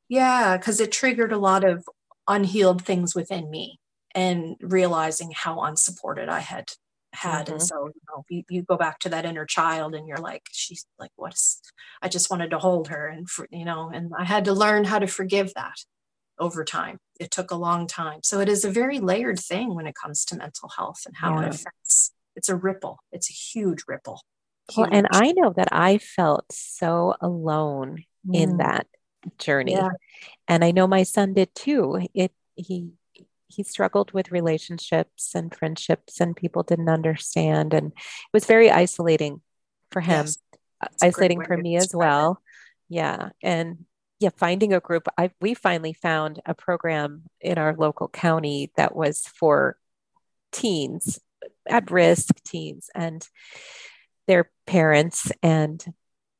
yeah because it triggered a lot of unhealed things within me and realizing how unsupported i had had mm-hmm. and so you know you, you go back to that inner child and you're like she's like what's i just wanted to hold her and for, you know and i had to learn how to forgive that over time it took a long time so it is a very layered thing when it comes to mental health and how yeah. it affects it's a ripple it's a huge ripple
huge. well and i know that i felt so alone mm. in that journey yeah. and i know my son did too it he he struggled with relationships and friendships and people didn't understand and it was very isolating for him. Yes, uh, isolating for me as well it. yeah and yeah finding a group i we finally found a program in our local county that was for teens at risk teens and their parents and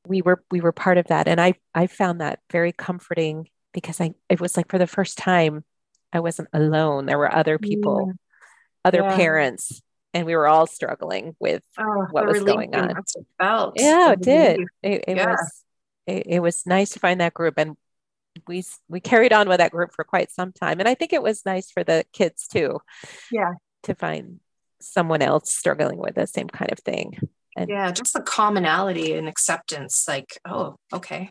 we were we were part of that. And i i found that very comforting because i it was like for the first time I wasn't alone. There were other people, yeah. other yeah. parents, and we were all struggling with oh, what was going on. Felt. Yeah, it did. It, it yeah. was it, it was nice to find that group and we we carried on with that group for quite some time and i think it was nice for the kids too
yeah
to find someone else struggling with the same kind of thing
and yeah just the commonality and acceptance like oh okay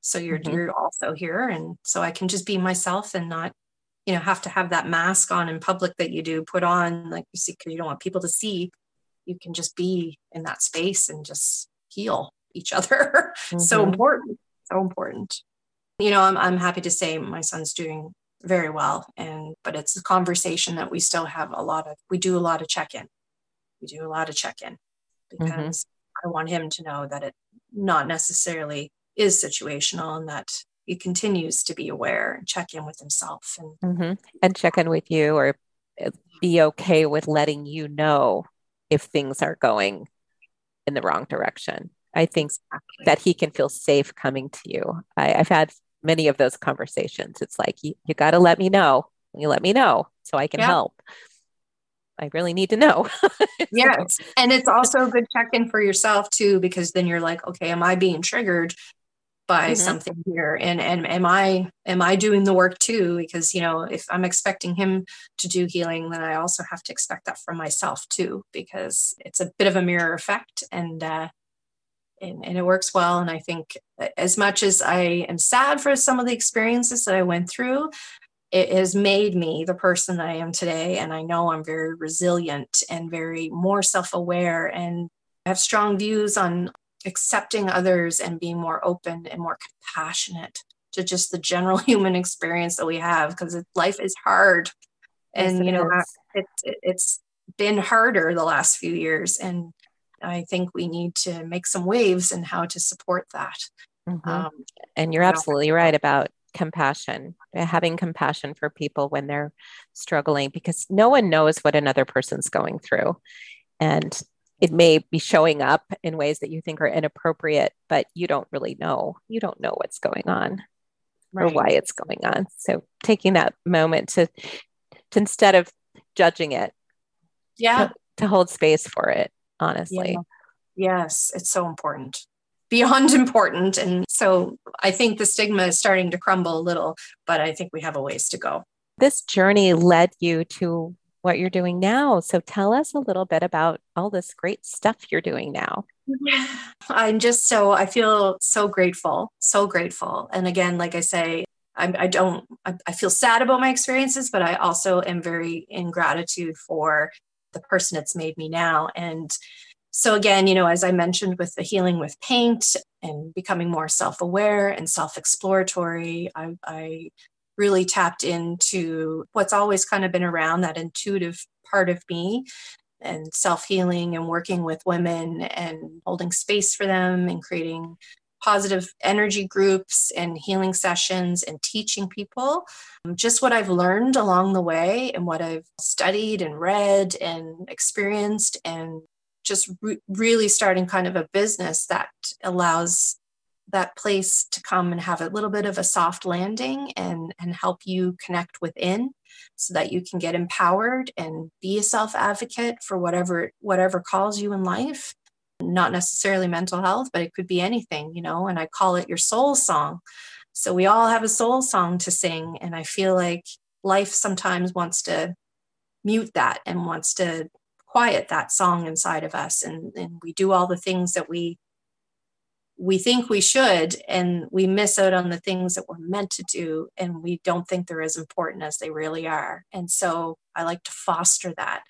so you're mm-hmm. you're also here and so i can just be myself and not you know have to have that mask on in public that you do put on like you see because you don't want people to see you can just be in that space and just heal each other mm-hmm. so important so important you know I'm, I'm happy to say my son's doing very well and but it's a conversation that we still have a lot of we do a lot of check-in we do a lot of check-in mm-hmm. because mm-hmm. i want him to know that it not necessarily is situational and that he continues to be aware and check in with himself and
mm-hmm. and check in with you or uh, be okay with letting you know if things are going in the wrong direction. I think exactly. that he can feel safe coming to you. I, have had many of those conversations. It's like you, you got to let me know. You let me know so I can yeah. help. I really need to know.
yes. And it's also a good check in for yourself too, because then you're like, okay, am I being triggered by mm-hmm. something here and and am i am i doing the work too because you know if i'm expecting him to do healing then i also have to expect that from myself too because it's a bit of a mirror effect and uh and, and, it works well. And I think as much as I am sad for some of the experiences that I went through, it has made me the person I am today. And I know I'm very resilient and very more self aware and have strong views on accepting others and being more open and more compassionate to just the general human experience that we have because life is hard. And, yes, you know, it, it's been harder the last few years. And I think we need to make some waves in how to support that.
Mm-hmm. Um, and you're absolutely right about compassion, having compassion for people when they're struggling, because no one knows what another person's going through. And it may be showing up in ways that you think are inappropriate, but you don't really know. You don't know what's going on right. or why it's going on. So taking that moment to, to instead of judging it,
yeah,
to, to hold space for it honestly. Yeah.
Yes, it's so important. Beyond important. And so I think the stigma is starting to crumble a little, but I think we have a ways to go.
This journey led you to what you're doing now. So tell us a little bit about all this great stuff you're doing now.
I'm just so, I feel so grateful, so grateful. And again, like I say, I, I don't, I, I feel sad about my experiences, but I also am very in gratitude for the person it's made me now. And so, again, you know, as I mentioned with the healing with paint and becoming more self aware and self exploratory, I, I really tapped into what's always kind of been around that intuitive part of me and self healing and working with women and holding space for them and creating positive energy groups and healing sessions and teaching people. Um, just what I've learned along the way and what I've studied and read and experienced and just re- really starting kind of a business that allows that place to come and have a little bit of a soft landing and and help you connect within so that you can get empowered and be a self advocate for whatever whatever calls you in life not necessarily mental health, but it could be anything, you know, and I call it your soul song. So we all have a soul song to sing. And I feel like life sometimes wants to mute that and wants to quiet that song inside of us. And, and we do all the things that we we think we should and we miss out on the things that we're meant to do and we don't think they're as important as they really are and so i like to foster that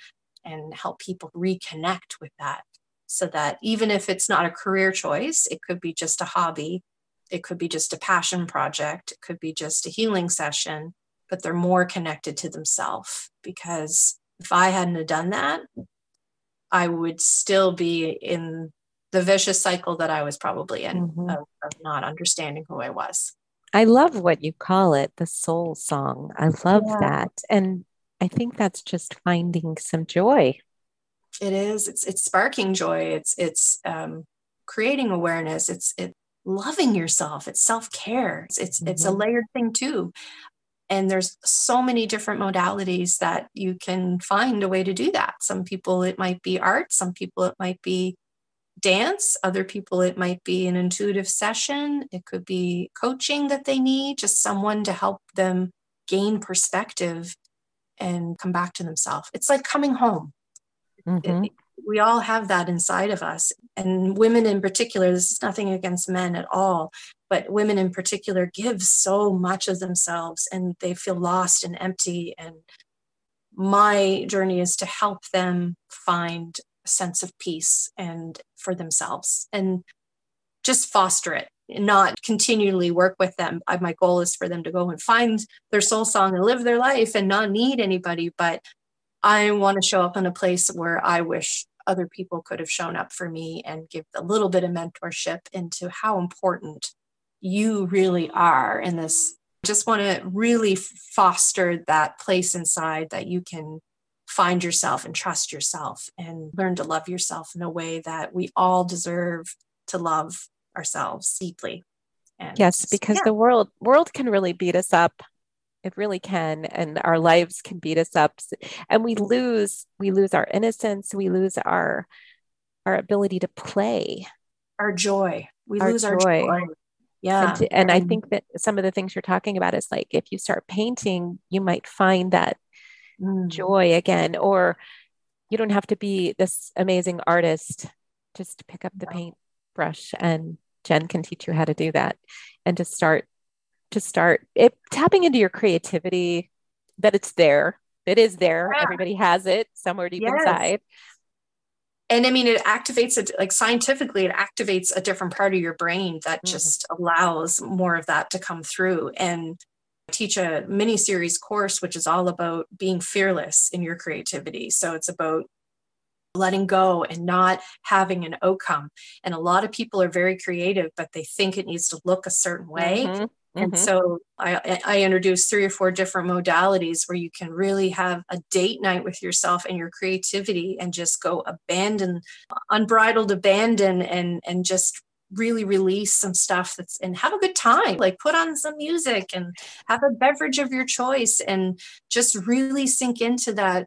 and help people reconnect with that so that even if it's not a career choice, it could be just a hobby, it could be just a passion project, it could be just a healing session, but they're more connected to themselves. Because if I hadn't done that, I would still be in the vicious cycle that I was probably in mm-hmm. of, of not understanding who I was.
I love what you call it, the soul song. I love yeah. that. And I think that's just finding some joy
it is. It's it's sparking joy. It's it's um, creating awareness. It's it loving yourself. It's self care. It's it's, mm-hmm. it's a mm-hmm. layered thing too. And there's so many different modalities that you can find a way to do that. Some people it might be art. Some people it might be dance. Other people it might be an intuitive session. It could be coaching that they need. Just someone to help them gain perspective and come back to themselves. It's like coming home Mm-hmm. It, we all have that inside of us. And women in particular, this is nothing against men at all, but women in particular give so much of themselves and they feel lost and empty. And my journey is to help them find sense of peace and for themselves and just foster it not continually work with them. My goal is for them to go and find their soul song and live their life and not need anybody, but I want to show up in a place where I wish other people could have shown up for me and give a little bit of mentorship into how important you really are in this. Just want to really foster that place inside that you can find yourself and trust yourself and learn to love yourself in a way that we all deserve to love ourselves deeply.
And yes, because yeah. the world world can really beat us up it really can and our lives can beat us up and we lose we lose our innocence we lose our our ability to play
our joy we our lose joy. our joy
yeah and, to, and i think that some of the things you're talking about is like if you start painting you might find that mm. joy again or you don't have to be this amazing artist just pick up the paintbrush and Jenn can teach you how to do that and to start to start it tapping into your creativity that it's there. It is there. Yeah. Everybody has it somewhere deep yes. inside.
And I mean, it activates it like scientifically, it activates a different part of your brain that mm-hmm. just allows more of that to come through. And teach a mini series course, which is all about being fearless in your creativity. So it's about letting go and not having an outcome. And a lot of people are very creative, but they think it needs to look a certain way. Mm-hmm. And mm-hmm. so I, I introduced three or four different modalities where you can really have a date night with yourself and your creativity and just go abandon, unbridled abandon and, and just really release some stuff that's and have a good time like put on some music and have a beverage of your choice and just really sink into that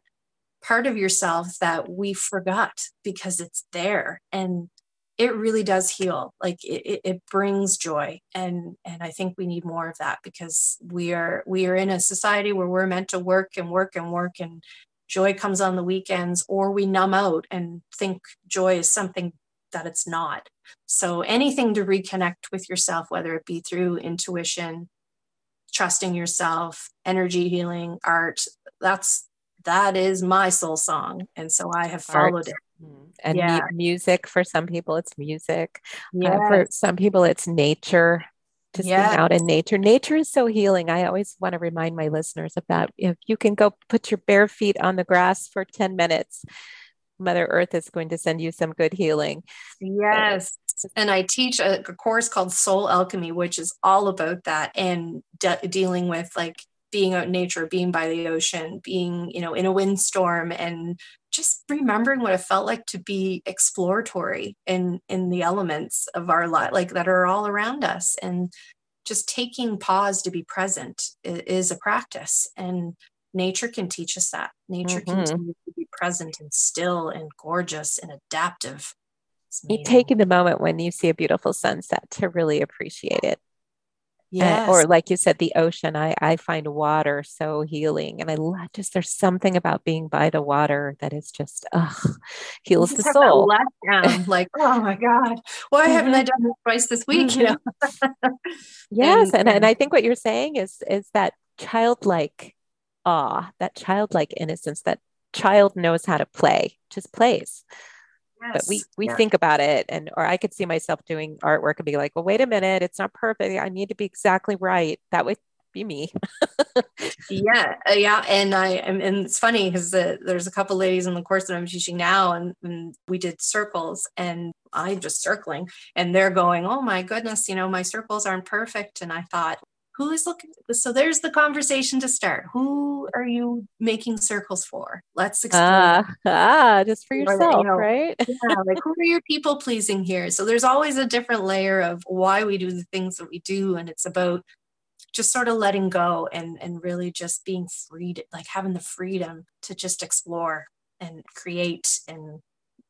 part of yourself that we forgot because it's there. And it really does heal. Like it, it brings joy. And and i think we need more of that because we are we are in a society where we're meant to work and work and work and joy comes on the weekends or we numb out and think joy is something that it's not so anything to reconnect with yourself whether it be through intuition trusting yourself energy healing art that's that is my soul song and so i have followed art. it
mm-hmm. and yeah. music for some people it's music yes. uh, for some people it's nature just yes. being out in nature nature is so healing i always want to remind my listeners about if you can go put your bare feet on the grass for 10 minutes mother earth is going to send you some good healing.
Yes. And I teach a, course called Soul Alchemy, which is all about that and de- dealing with like being out in nature, being by the ocean, being, you know, in a windstorm and just remembering what it felt like to be exploratory in in the elements of our life like that are all around us. And just taking pause to be present is a practice. And nature can teach us that nature mm-hmm. can teach to be present and still and gorgeous and adaptive
taking the moment when you see a beautiful sunset to really appreciate it Yeah. or like you said, the ocean. I, I find water so healing. And I love just there's something about being by the water that is just ugh, heals the soul.
Letdown, like, oh my God, why mm-hmm. haven't I done this twice this week? You know?
Mm-hmm. yes. And, and, and I think what you're saying is is that childlike awe, that childlike innocence, that child knows how to play, just plays. But we we yeah. think about it and or i could see myself doing artwork and be like well wait a minute it's not perfect. I need to be exactly right. That would be me.
Yeah uh, yeah and i and it's funny because the, there's a couple ladies in the course that i'm teaching now and, and we did circles and i'm just circling and they're going oh my goodness you know my circles aren't perfect. And i thought who is looking so there's the conversation to start. Who are you making circles for? Let's explore. Uh,
ah just for yourself you know, right?
yeah like who are your people pleasing here? So there's always a different layer of why we do the things that we do and it's about just sort of letting go and and really just being free to, like having the freedom to just explore and create and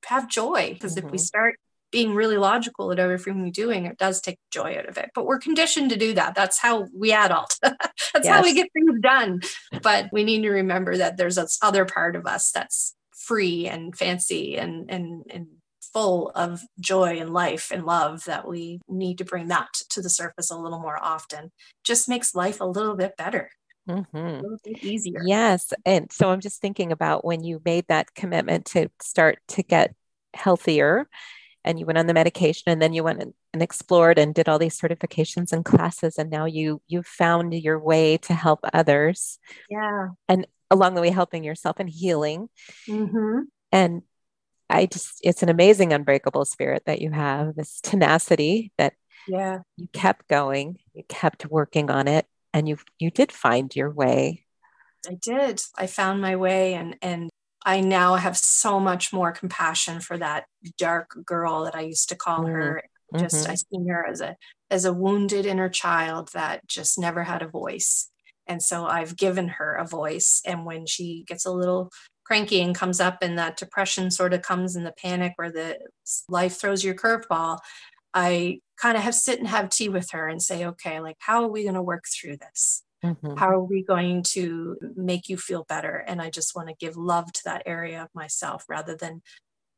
have joy. Because mm-hmm. if we mm-hmm. start being really logical at everything we're doing, it does take joy out of it. But we're conditioned to do that. That's how we adult. that's yes. how we get things done. But we need to remember that there's this other part of us that's free and fancy and and and full of joy and life and love that we need to bring that to the surface a little more often. Just makes life a little bit better. Mm-hmm. A little bit easier.
Yes. And so I'm just thinking about when you made that commitment to start to get healthier and you went on the medication and then you went and, explored and did all these certifications and classes and now you you found your way to help others.
Yeah.
And along the way helping yourself and healing. Mm-hmm. and i just it's an amazing unbreakable spirit that you have this tenacity that
yeah.
you kept going you kept working on it and you you did find your way.
I did. I found my way and and I now have so much more compassion for that dark girl that I used to call mm-hmm. her. Just mm-hmm. I see her as a as a wounded inner child that just never had a voice. And so I've given her a voice. And when she gets a little cranky and comes up and that depression sort of comes in the panic where the life throws your curveball, I kind of have sit and have tea with her and say, okay, like how are we going to work through this? Mm-hmm. How are we going to make you feel better? And I just want to give love to that area of myself rather than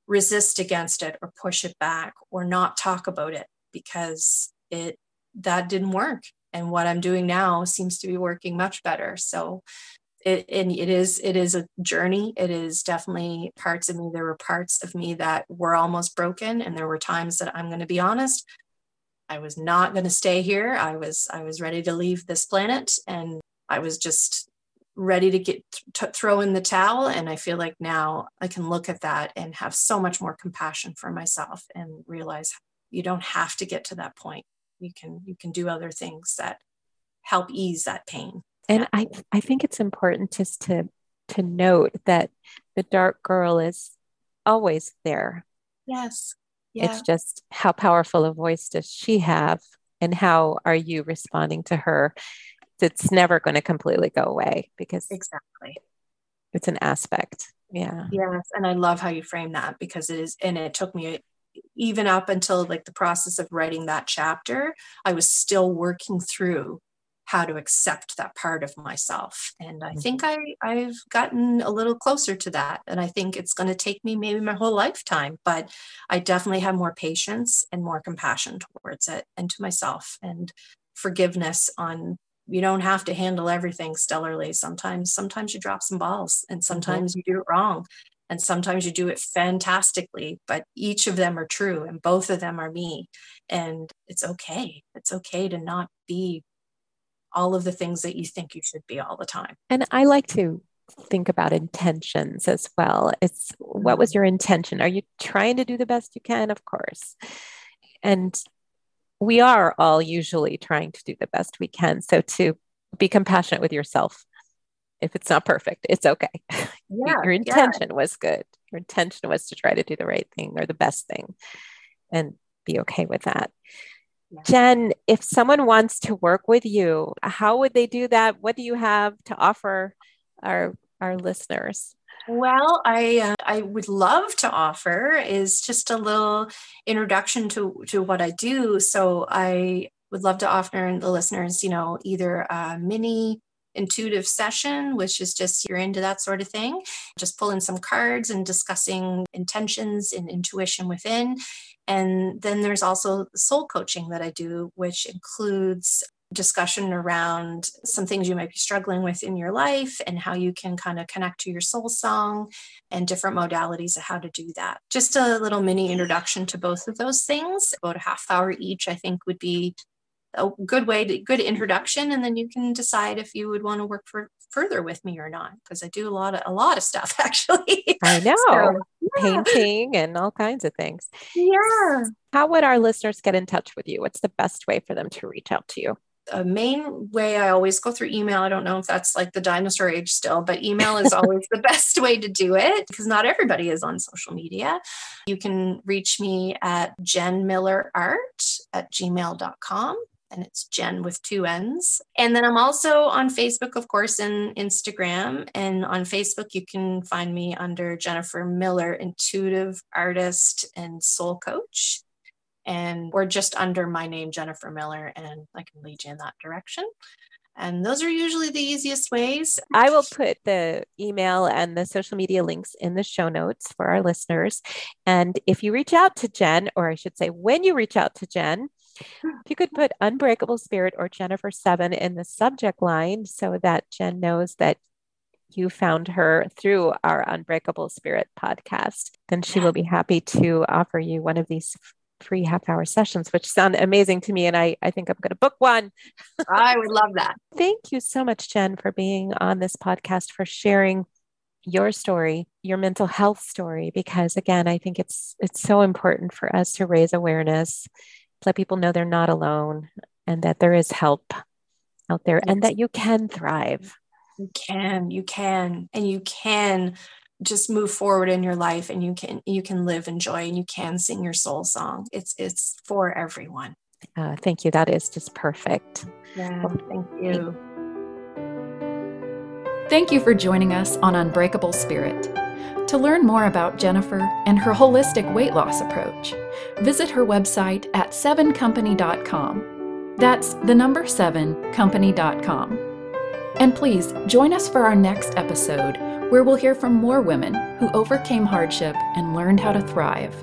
resist against it or push it back or not talk about it because it that didn't work and what i'm doing now seems to be working much better so it, and it is it is a journey it is definitely parts of me there were parts of me that were almost broken and there were times that i'm going to be honest i was not going to stay here. I was i was ready to leave this planet and i was just ready to get to throw in the towel and i feel like now i can look at that and have so much more compassion for myself and realize you don't have to get to that point. You can you can do other things that help ease that pain.
And i i think it's important just to to note that the dark girl is always there.
Yes
yeah. it's just how powerful a voice does she have and how are you responding to her? It's never going to completely go away because
exactly.
it's an aspect. Yeah.
Yes and i love how you frame that because it is and it took me even up until like the process of writing that chapter i was still working through how to accept that part of myself and i mm-hmm. think i i've gotten a little closer to that and i think it's going to take me maybe my whole lifetime but i definitely have more patience and more compassion towards it and to myself and forgiveness on you don't have to handle everything stellarly sometimes sometimes you drop some balls and mm-hmm. sometimes mm-hmm. you do it wrong and sometimes you do it fantastically but each of them are true and both of them are me and it's okay it's okay to not be all of the things that you think you should be all the time
and i like to think about intentions as well it's what was your intention are you trying to do the best you can of course and we are all usually trying to do the best we can. So to be compassionate with yourself. If it's not perfect, it's okay. Yeah, Your intention yeah. was good. Your intention was to try to do the right thing or the best thing and be okay with that. Yeah. Jenn, if someone wants to work with you, how would they do that? What do you have to offer our our listeners?
Well, I uh, I would love to offer is just a little introduction to to what I do. So I would love to offer the listeners, you know, either a mini intuitive session, which is just you're into that sort of thing, just pulling some cards and discussing intentions and intuition within. And then there's also soul coaching that I do, which includes discussion around some things you might be struggling with in your life and how you can kind of connect to your soul song and different modalities of how to do that. Just a little mini introduction to both of those things, about a half hour each, I think would be a good way to good introduction and then you can decide if you would want to work for further with me or not because I do a lot of a lot of stuff actually.
I know. So, yeah. Painting and all kinds of things.
Yeah.
How would our listeners get in touch with you? What's the best way for them to reach out to you?
a main way I always go through email. I don't know if that's like the dinosaur age still, but email is always the best way to do it because not everybody is on social media. You can reach me at jennmillerart at gmail.com and it's Jenn with two N's. And then I'm also on Facebook, of course, and Instagram. And on Facebook, you can find me under Jennifer Miller, intuitive artist and soul coach and or just under my name jennifer miller and i can lead you in that direction and those are usually the easiest ways
i will put the email and the social media links in the show notes for our listeners and if you reach out to jenn or i should say when you reach out to jenn if you could put unbreakable spirit or jennifer 7 in the subject line so that jenn knows that you found her through our Unbreakable Spirit podcast, then she will be happy to offer you one of these free half hour sessions, which sound amazing to me. And I, I think I'm going to book one.
I would love that.
Thank you so much, Jenn, for being on this podcast, for sharing your story, your mental health story, because again, I think it's it's so important for us to raise awareness, let people know they're not alone and that there is help out there yes. and that you can thrive.
You can, you can, and you can just move forward in your life and you can you can live in joy and you can sing your soul song. It's it's for everyone.
Uh, thank you. That is just perfect.
Yeah thank you.
Thank you for joining us on unbreakable spirit to learn more about jennifer and her holistic weight loss approach visit her website at 7company.com that's the number 7company.com and please join us for our next episode where we'll hear from more women who overcame hardship and learned how to thrive.